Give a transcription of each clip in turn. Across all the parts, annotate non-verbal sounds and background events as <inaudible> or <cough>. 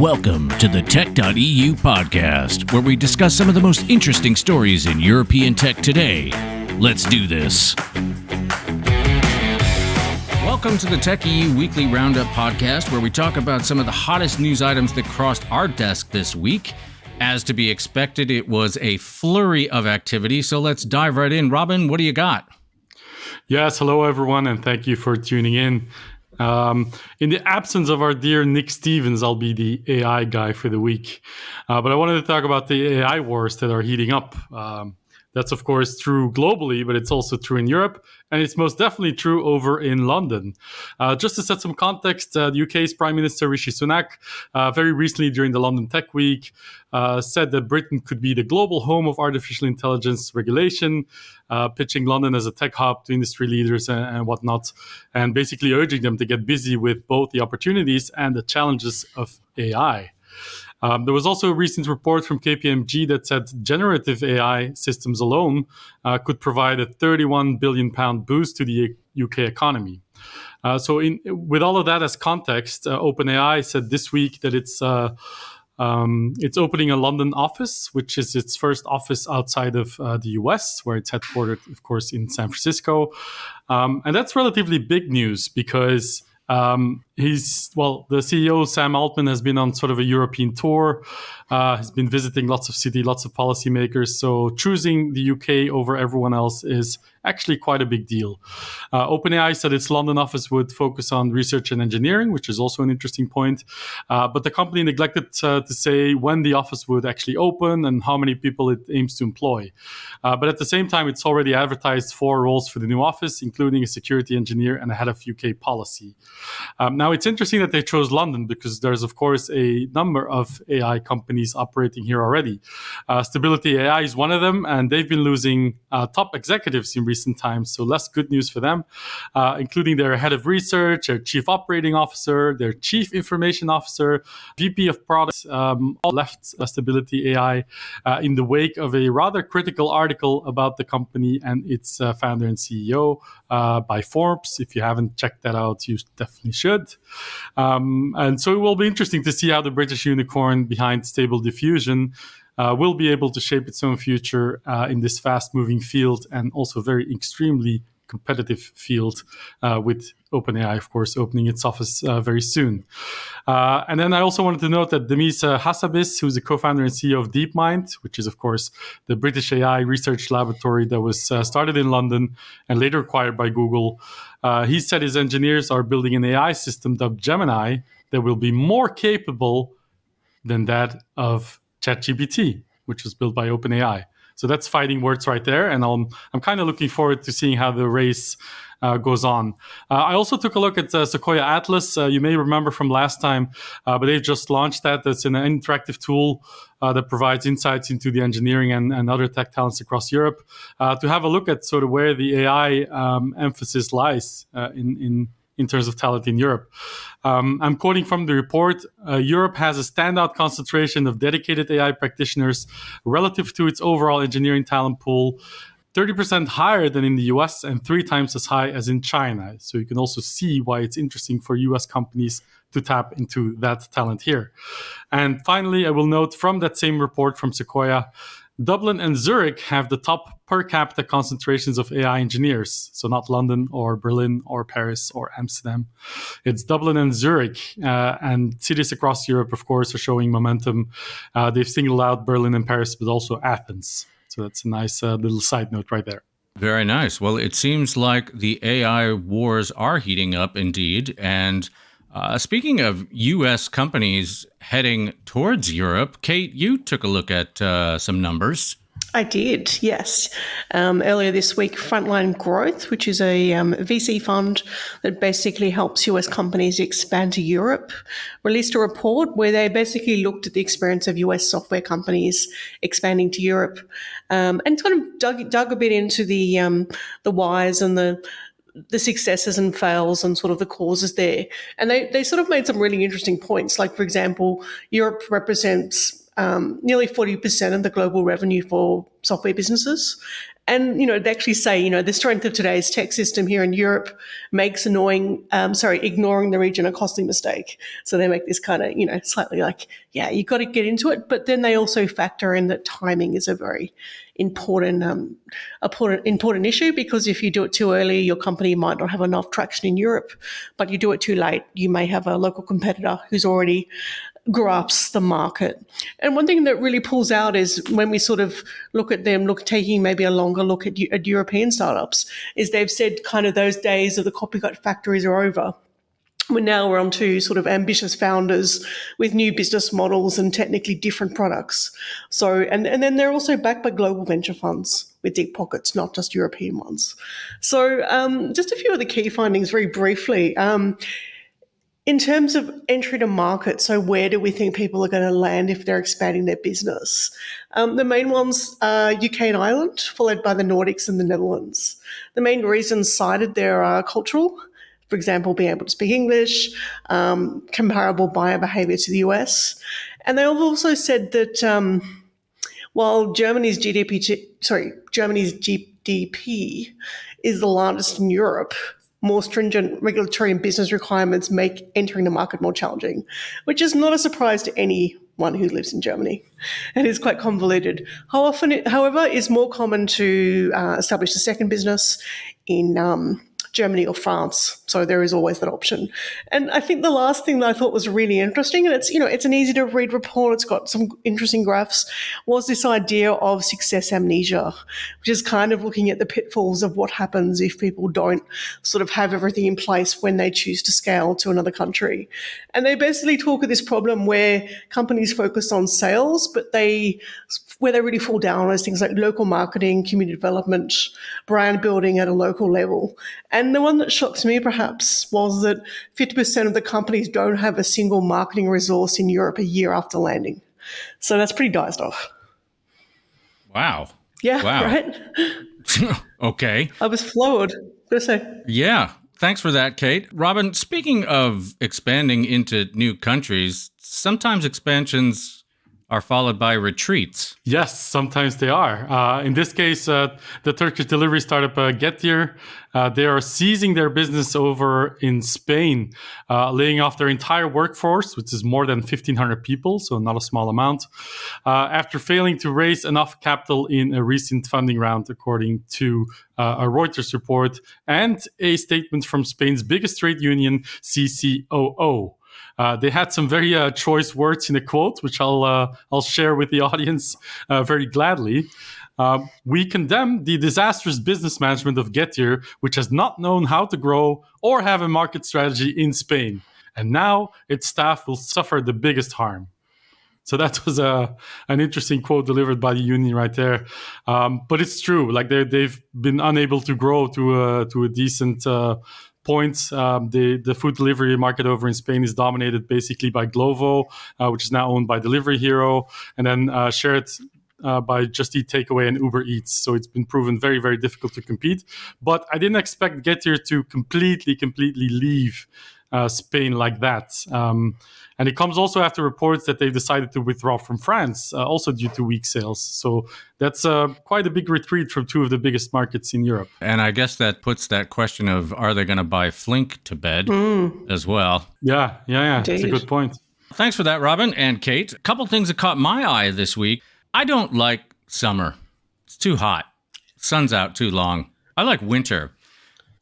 Welcome to the Tech.eu podcast, where we discuss some of the most interesting stories in European tech today. Let's do this. Welcome to the Tech EU Weekly Roundup podcast, where we talk about some of the hottest news items that crossed our desk this week. As to be expected, it was a flurry of activity, so let's dive right in. Robin, what do you got? Yes, hello everyone, and thank you for tuning in. Um, in the absence of our dear Nick Stevens, I'll be the AI guy for the week. Uh, but I wanted to talk about the AI wars that are heating up. Um, that's, of course, true globally, but it's also true in Europe. And it's most definitely true over in London. Uh, just to set some context, uh, the UK's Prime Minister Rishi Sunak, uh, very recently during the London Tech Week, uh, said that Britain could be the global home of artificial intelligence regulation, uh, pitching London as a tech hub to industry leaders and, and whatnot, and basically urging them to get busy with both the opportunities and the challenges of AI. Um, there was also a recent report from KPMG that said generative AI systems alone uh, could provide a 31 billion pound boost to the UK economy. Uh, so, in, with all of that as context, uh, OpenAI said this week that it's uh, um, it's opening a London office, which is its first office outside of uh, the US, where it's headquartered, of course, in San Francisco. Um, and that's relatively big news because um, he's well, the CEO Sam Altman has been on sort of a European tour. Uh, has been visiting lots of city, lots of policymakers. So choosing the UK over everyone else is actually quite a big deal. Uh, OpenAI said its London office would focus on research and engineering, which is also an interesting point. Uh, but the company neglected uh, to say when the office would actually open and how many people it aims to employ. Uh, but at the same time, it's already advertised four roles for the new office, including a security engineer and a head of UK policy. Um, now, it's interesting that they chose London because there's, of course, a number of AI companies operating here already. Uh, Stability AI is one of them, and they've been losing uh, top executives in recent times. So less good news for them, uh, including their head of research, their chief operating officer, their chief information officer, VP of products, um, all left uh, Stability AI uh, in the wake of a rather critical article about the company and its uh, founder and CEO uh, by Forbes. If you haven't checked that out, you definitely should. Um, and so it will be interesting to see how the British unicorn behind Stable Diffusion uh, will be able to shape its own future uh, in this fast moving field and also very extremely competitive field uh, with OpenAI, of course, opening its office uh, very soon. Uh, and then I also wanted to note that Demis uh, Hassabis, who's the co-founder and CEO of DeepMind, which is, of course, the British AI research laboratory that was uh, started in London and later acquired by Google, uh, he said his engineers are building an AI system dubbed Gemini that will be more capable than that of ChatGPT, which was built by OpenAI. So that's fighting words right there, and I'm I'm kind of looking forward to seeing how the race uh, goes on. Uh, I also took a look at uh, Sequoia Atlas. Uh, you may remember from last time, uh, but they've just launched that. That's an interactive tool uh, that provides insights into the engineering and, and other tech talents across Europe to have a look at sort of where the AI um, emphasis lies in in in terms of talent in Europe. Um, I'm quoting from the report uh, Europe has a standout concentration of dedicated AI practitioners relative to its overall engineering talent pool. 30% higher than in the US and three times as high as in China. So you can also see why it's interesting for US companies to tap into that talent here. And finally, I will note from that same report from Sequoia Dublin and Zurich have the top per capita concentrations of AI engineers. So, not London or Berlin or Paris or Amsterdam. It's Dublin and Zurich. Uh, and cities across Europe, of course, are showing momentum. Uh, they've singled out Berlin and Paris, but also Athens. So, that's a nice uh, little side note right there. Very nice. Well, it seems like the AI wars are heating up indeed. And uh, speaking of U.S. companies heading towards Europe, Kate, you took a look at uh, some numbers. I did, yes. Um, earlier this week, Frontline Growth, which is a um, VC fund that basically helps US companies expand to Europe, released a report where they basically looked at the experience of US software companies expanding to Europe um, and kind of dug, dug a bit into the um, the whys and the the successes and fails and sort of the causes there. And they, they sort of made some really interesting points. Like, for example, Europe represents um, nearly 40% of the global revenue for software businesses. And, you know, they actually say, you know, the strength of today's tech system here in Europe makes annoying, um, sorry, ignoring the region a costly mistake. So they make this kind of, you know, slightly like, yeah, you've got to get into it. But then they also factor in that timing is a very important, um, important, important issue because if you do it too early, your company might not have enough traction in Europe. But you do it too late, you may have a local competitor who's already grasps the market. And one thing that really pulls out is when we sort of look at them, look taking maybe a longer look at, at European startups, is they've said kind of those days of the copycat factories are over. We're now we're on to sort of ambitious founders with new business models and technically different products. So and, and then they're also backed by global venture funds with deep pockets, not just European ones. So um, just a few of the key findings very briefly. Um, in terms of entry to market, so where do we think people are going to land if they're expanding their business? Um, the main ones are UK and Ireland, followed by the Nordics and the Netherlands. The main reasons cited there are cultural, for example, being able to speak English, um, comparable buyer behavior to the US. And they also said that um, while Germany's GDP, sorry, Germany's GDP is the largest in Europe, more stringent regulatory and business requirements make entering the market more challenging, which is not a surprise to anyone who lives in Germany and is quite convoluted. How often, however, is more common to uh, establish a second business in um, Germany or France. So there is always that option. And I think the last thing that I thought was really interesting, and it's you know it's an easy to read report. It's got some interesting graphs. Was this idea of success amnesia, which is kind of looking at the pitfalls of what happens if people don't sort of have everything in place when they choose to scale to another country. And they basically talk of this problem where companies focus on sales, but they where they really fall down is things like local marketing, community development, brand building at a local level. And the one that shocks me perhaps was that 50% of the companies don't have a single marketing resource in Europe a year after landing. So that's pretty dire stuff. Wow. Yeah, wow. <laughs> right? <laughs> okay. I was floored. Gonna say. Yeah. Thanks for that, Kate. Robin, speaking of expanding into new countries, sometimes expansions are followed by retreats. Yes, sometimes they are. Uh, in this case, uh, the Turkish delivery startup uh, Getir, uh, they are seizing their business over in Spain, uh, laying off their entire workforce, which is more than 1,500 people, so not a small amount, uh, after failing to raise enough capital in a recent funding round, according to a Reuters report and a statement from Spain's biggest trade union, CCOO. Uh, they had some very uh, choice words in a quote, which I'll uh, I'll share with the <laughs> audience uh, very gladly. Uh, we condemn the disastrous business management of Getir, which has not known how to grow or have a market strategy in Spain, and now its staff will suffer the biggest harm. So that was a an interesting quote delivered by the union right there. Um, but it's true. Like they they've been unable to grow to a to a decent uh, points. Um, the the food delivery market over in Spain is dominated basically by Glovo, uh, which is now owned by Delivery Hero, and then uh, shared uh, by Just Eat Takeaway and Uber Eats. So it's been proven very, very difficult to compete. But I didn't expect Getir to completely, completely leave uh, Spain like that. Um, and it comes also after reports that they've decided to withdraw from France, uh, also due to weak sales. So that's uh, quite a big retreat from two of the biggest markets in Europe. And I guess that puts that question of are they going to buy Flink to bed mm. as well? Yeah, yeah, yeah. That's a good point. Thanks for that, Robin and Kate. A couple things that caught my eye this week. I don't like summer. It's too hot. Sun's out too long. I like winter.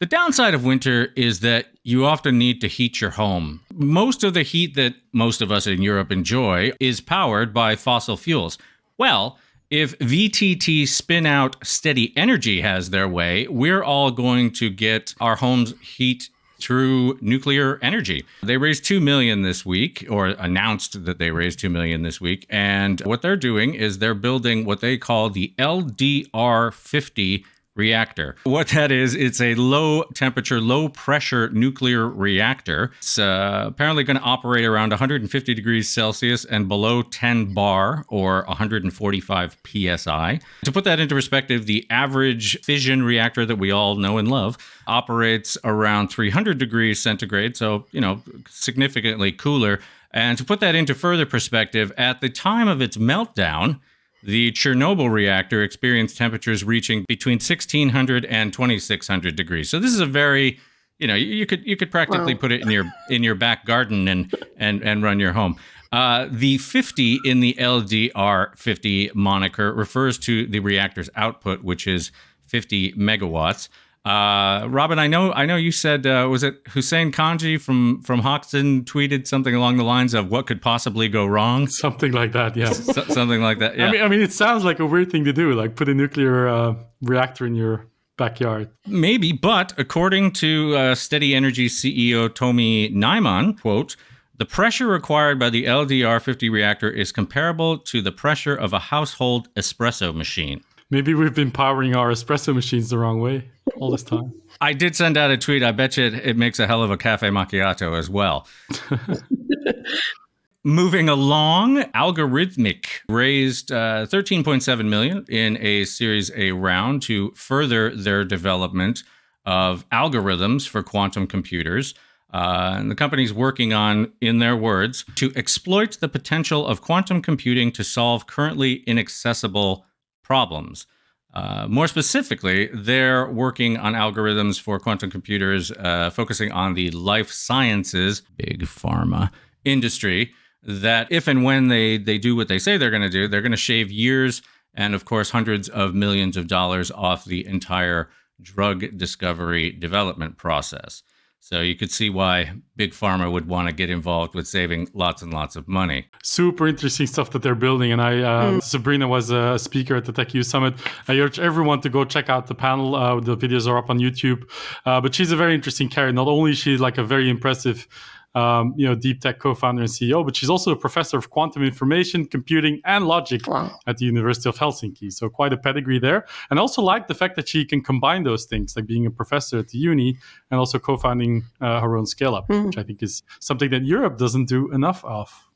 The downside of winter is that you often need to heat your home. Most of the heat that most of us in Europe enjoy is powered by fossil fuels. Well, if VTT spin out steady energy has their way, we're all going to get our homes heat through nuclear energy. They raised 2 million this week or announced that they raised 2 million this week and what they're doing is they're building what they call the LDR50 reactor. What that is, it's a low temperature, low pressure nuclear reactor. It's uh, apparently going to operate around 150 degrees Celsius and below 10 bar or 145 psi. To put that into perspective, the average fission reactor that we all know and love operates around 300 degrees centigrade, so, you know, significantly cooler. And to put that into further perspective, at the time of its meltdown, the Chernobyl reactor experienced temperatures reaching between 1600 and 2600 degrees. So this is a very, you know, you could you could practically wow. put it in your in your back garden and and and run your home. Uh, the 50 in the LDR 50 moniker refers to the reactor's output, which is 50 megawatts. Uh, Robin, I know, I know you said uh, was it Hussein Kanji from from Hoxton tweeted something along the lines of "What could possibly go wrong?" <laughs> Something like that, yeah. something like that. Yeah. I mean, I mean, it sounds like a weird thing to do, like put a nuclear uh, reactor in your backyard. Maybe, but according to uh, Steady Energy CEO Tommi Nyman, quote. The pressure required by the LDR50 reactor is comparable to the pressure of a household espresso machine. Maybe we've been powering our espresso machines the wrong way all this time. <laughs> I did send out a tweet. I bet you it, it makes a hell of a cafe macchiato as well. <laughs> Moving along, Algorithmiq raised uh, 13.7 million in a Series A round to further their development of algorithms for quantum computers. Uh, and the company's working on, in their words, to exploit the potential of quantum computing to solve currently inaccessible problems. Uh, more specifically, they're working on algorithms for quantum computers, uh, focusing on the life sciences, big pharma industry. That if and when they they do what they say they're going to do, they're going to shave years and, of course, hundreds of millions of dollars off the entire drug discovery development process. So you could see why big pharma would want to get involved with saving lots and lots of money. Super interesting stuff that they're building. And I, uh, mm. Sabrina was a speaker at the TechEU Summit. I urge everyone to go check out the panel. Uh, the videos are up on YouTube. Uh, but she's a very interesting character. Not only is she like a very impressive um, you know, Deep Tech co-founder and CEO, but she's also a professor of quantum information, computing, and logic wow. at the University of Helsinki. So quite a pedigree there. And also like the fact that she can combine those things, like being a professor at the uni and also co-founding uh, her own scale-up, mm. which I think is something that Europe doesn't do enough of.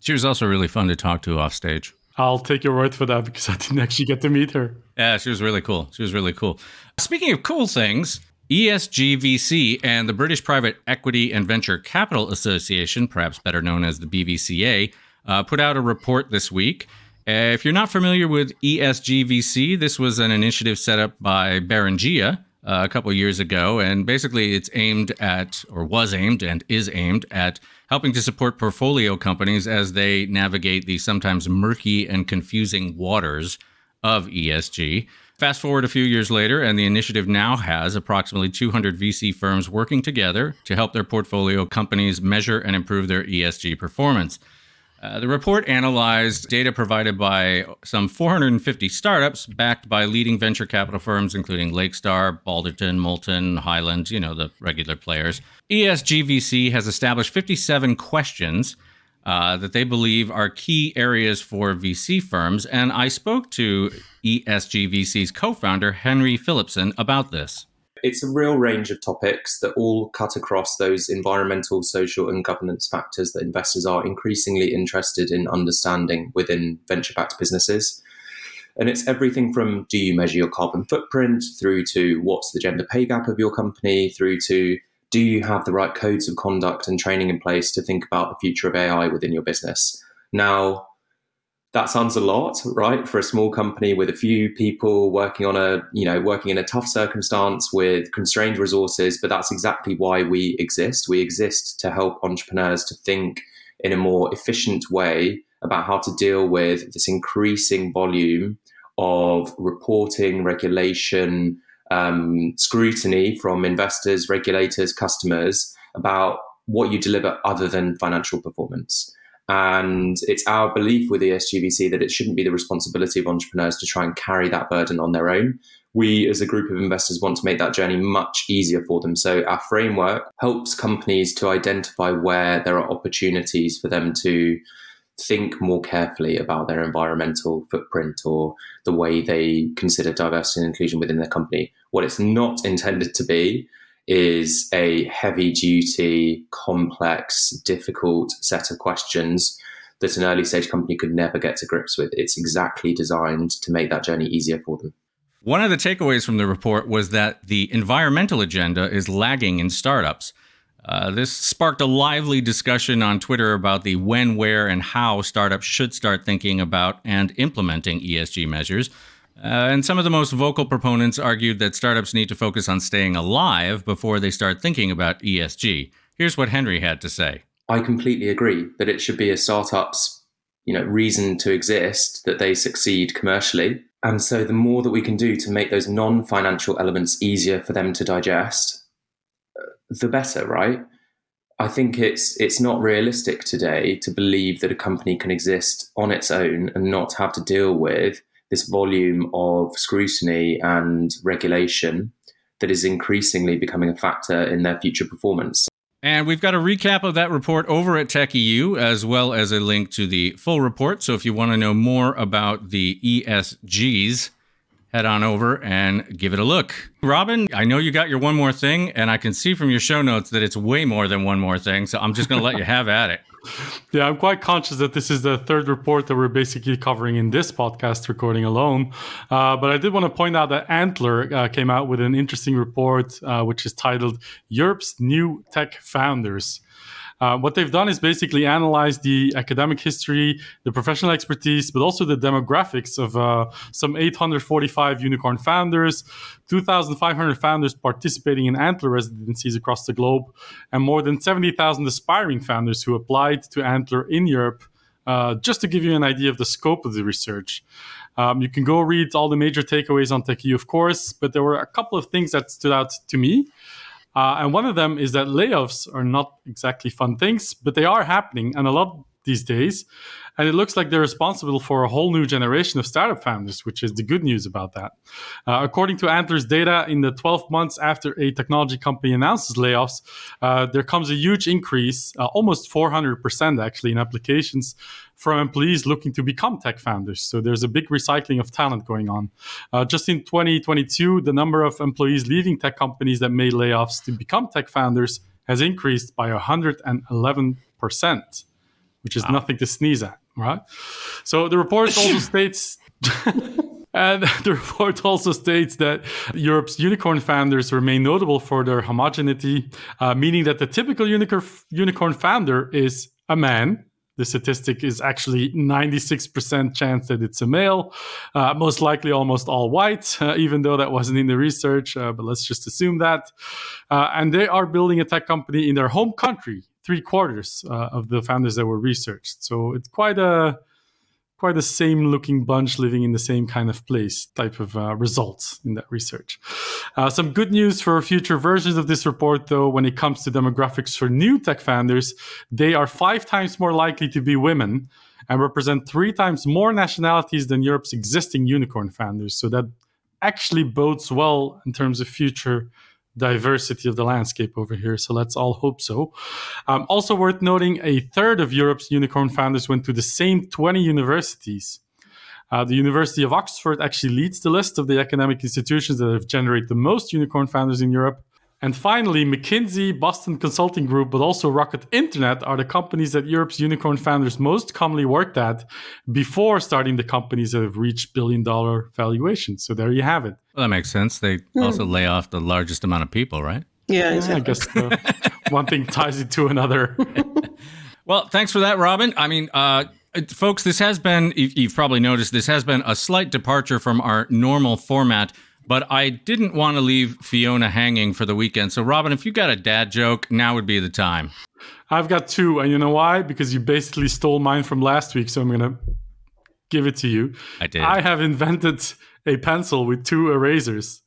She was also really fun to talk to off stage. I'll take your word for that because I didn't actually get to meet her. Yeah, she was really cool. She was really cool. Speaking of cool things, ESGVC and the British Private Equity and Venture Capital Association, perhaps better known as the BVCA, uh, put out a report this week. Uh, if you're not familiar with ESGVC, this was an initiative set up by Beringea uh, a couple years ago, and basically it's aimed at, or was aimed and is aimed at, helping to support portfolio companies as they navigate the sometimes murky and confusing waters of ESG. Fast forward a few years later, and the initiative now has approximately 200 VC firms working together to help their portfolio companies measure and improve their ESG performance. Uh, the report analyzed data provided by some 450 startups backed by leading venture capital firms, including Lakestar, Balderton, Molten, Highland, you know, the regular players. ESGVC has established 57 questions uh, that they believe are key areas for VC firms. And I spoke to ESGVC's co founder, Henry Philipson, about this. It's a real range of topics that all cut across those environmental, social, and governance factors that investors are increasingly interested in understanding within venture backed businesses. And it's everything from do you measure your carbon footprint through to what's the gender pay gap of your company through to do you have the right codes of conduct and training in place to think about the future of AI within your business? Now, that sounds a lot, right? For a small company with a few people working on a, you know, working in a tough circumstance with constrained resources, but that's exactly why we exist. We exist to help entrepreneurs to think in a more efficient way about how to deal with this increasing volume of reporting, regulation, um, scrutiny from investors, regulators, customers about what you deliver other than financial performance. And it's our belief with ESGVC that it shouldn't be the responsibility of entrepreneurs to try and carry that burden on their own. We, as a group of investors, want to make that journey much easier for them. So, our framework helps companies to identify where there are opportunities for them to think more carefully about their environmental footprint or the way they consider diversity and inclusion within their company. What it's not intended to be is a heavy duty, complex, difficult set of questions that an early stage company could never get to grips with. It's exactly designed to make that journey easier for them. One of the takeaways from the report was that the environmental agenda is lagging in startups. Uh, this sparked a lively discussion on Twitter about the when, where, and how startups should start thinking about and implementing ESG measures. Uh, and some of the most vocal proponents argued that startups need to focus on staying alive before they start thinking about ESG. Here's what Henry had to say. I completely agree that it should be a startup's you know reason to exist that they succeed commercially. And so the more that we can do to make those non-financial elements easier for them to digest, the better, right? I think it's it's not realistic today to believe that a company can exist on its own and not have to deal with this volume of scrutiny and regulation that is increasingly becoming a factor in their future performance. And we've got a recap of that report over at TechEU, as well as a link to the full report. So if you want to know more about the ESGs, head on over and give it a look. Robin, I know you got your one more thing, and I can see from your show notes that it's way more than one more thing. So I'm just going to let you have at it. <laughs> Yeah, I'm quite conscious that this is the third report that we're basically covering in this podcast recording alone. Uh, but I did want to point out that Antler uh, came out with an interesting report, uh, which is titled Europe's New Tech Founders. Uh, what they've done is basically analyze the academic history, the professional expertise, but also the demographics of uh, some 845 unicorn founders, 2,500 founders participating in Antler residencies across the globe, and more than 70,000 aspiring founders who applied to Antler in Europe. Uh, just to give you an idea of the scope of the research. Um, you can go read all the major takeaways on TechEU, of course, but there were a couple of things that stood out to me. Uh, and one of them is that layoffs are not exactly fun things, but they are happening and a lot these days. And it looks like they're responsible for a whole new generation of startup founders, which is the good news about that. Uh, according to Antler's data, in the 12 months after a technology company announces layoffs, uh, there comes a huge increase, uh, almost 400% actually, in applications from employees looking to become tech founders. So there's a big recycling of talent going on. Uh, just in 2022, the number of employees leaving tech companies that made layoffs to become tech founders has increased by 111%, which is wow. nothing to sneeze at right? So the report <laughs> also states. <laughs> And the report also states that Europe's unicorn founders remain notable for their homogeneity, uh, meaning that the typical unicorn, unicorn founder is a man. The statistic is actually 96% chance that it's a male, uh, most likely almost all white, uh, even though that wasn't in the research, uh, but let's just assume that. Uh, and they are building a tech company in their home country, three quarters uh, of the founders that were researched. So it's quite a quite the same looking bunch living in the same kind of place type of uh, results in that research. Uh, some good news for future versions of this report, though, when it comes to demographics for new tech founders, they are five times more likely to be women and represent three times more nationalities than Europe's existing unicorn founders. So that actually bodes well in terms of future diversity of the landscape over here. So let's all hope so. Um, also worth noting, a third of Europe's unicorn founders went to the same 20 universities. Uh, the University of Oxford actually leads the list of the academic institutions that have generated the most unicorn founders in Europe. And finally, McKinsey, Boston Consulting Group, but also Rocket Internet are the companies that Europe's unicorn founders most commonly worked at before starting the companies that have reached billion dollar valuations. So there you have it. Well, that makes sense. They mm. also lay off the largest amount of people, right? Yeah, exactly. I guess uh, <laughs> one thing ties it to another. <laughs> well, thanks for that, Robin. I mean, uh, folks, this has been, you've probably noticed, this has been a slight departure from our normal format but I didn't want to leave Fiona hanging for the weekend. So, Robin, if you got a dad joke, now would be the time. I've got two, and you know why? Because you basically stole mine from last week, so I'm gonna give it to you. I did. I have invented a pencil with two erasers,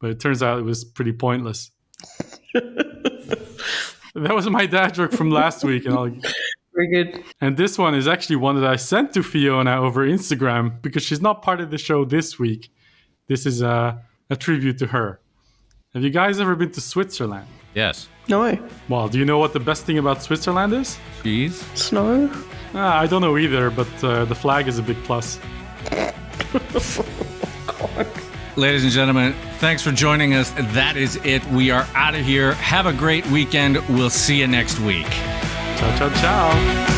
but it turns out it was pretty pointless. <laughs> that was my dad joke from last week, and I'll. <laughs> Very good. And this one is actually one that I sent to Fiona over Instagram because she's not part of the show this week. This is a, a tribute to her. Have you guys ever been to Switzerland? Yes. No. Way. Well, do you know what the best thing about Switzerland is? Cheese. Snow. Ah, I don't know either, but uh, the flag is a big plus. <laughs> Ladies and gentlemen, thanks for joining us. That is it. We are out of here. Have a great weekend. We'll see you next week. Ciao, ciao, ciao.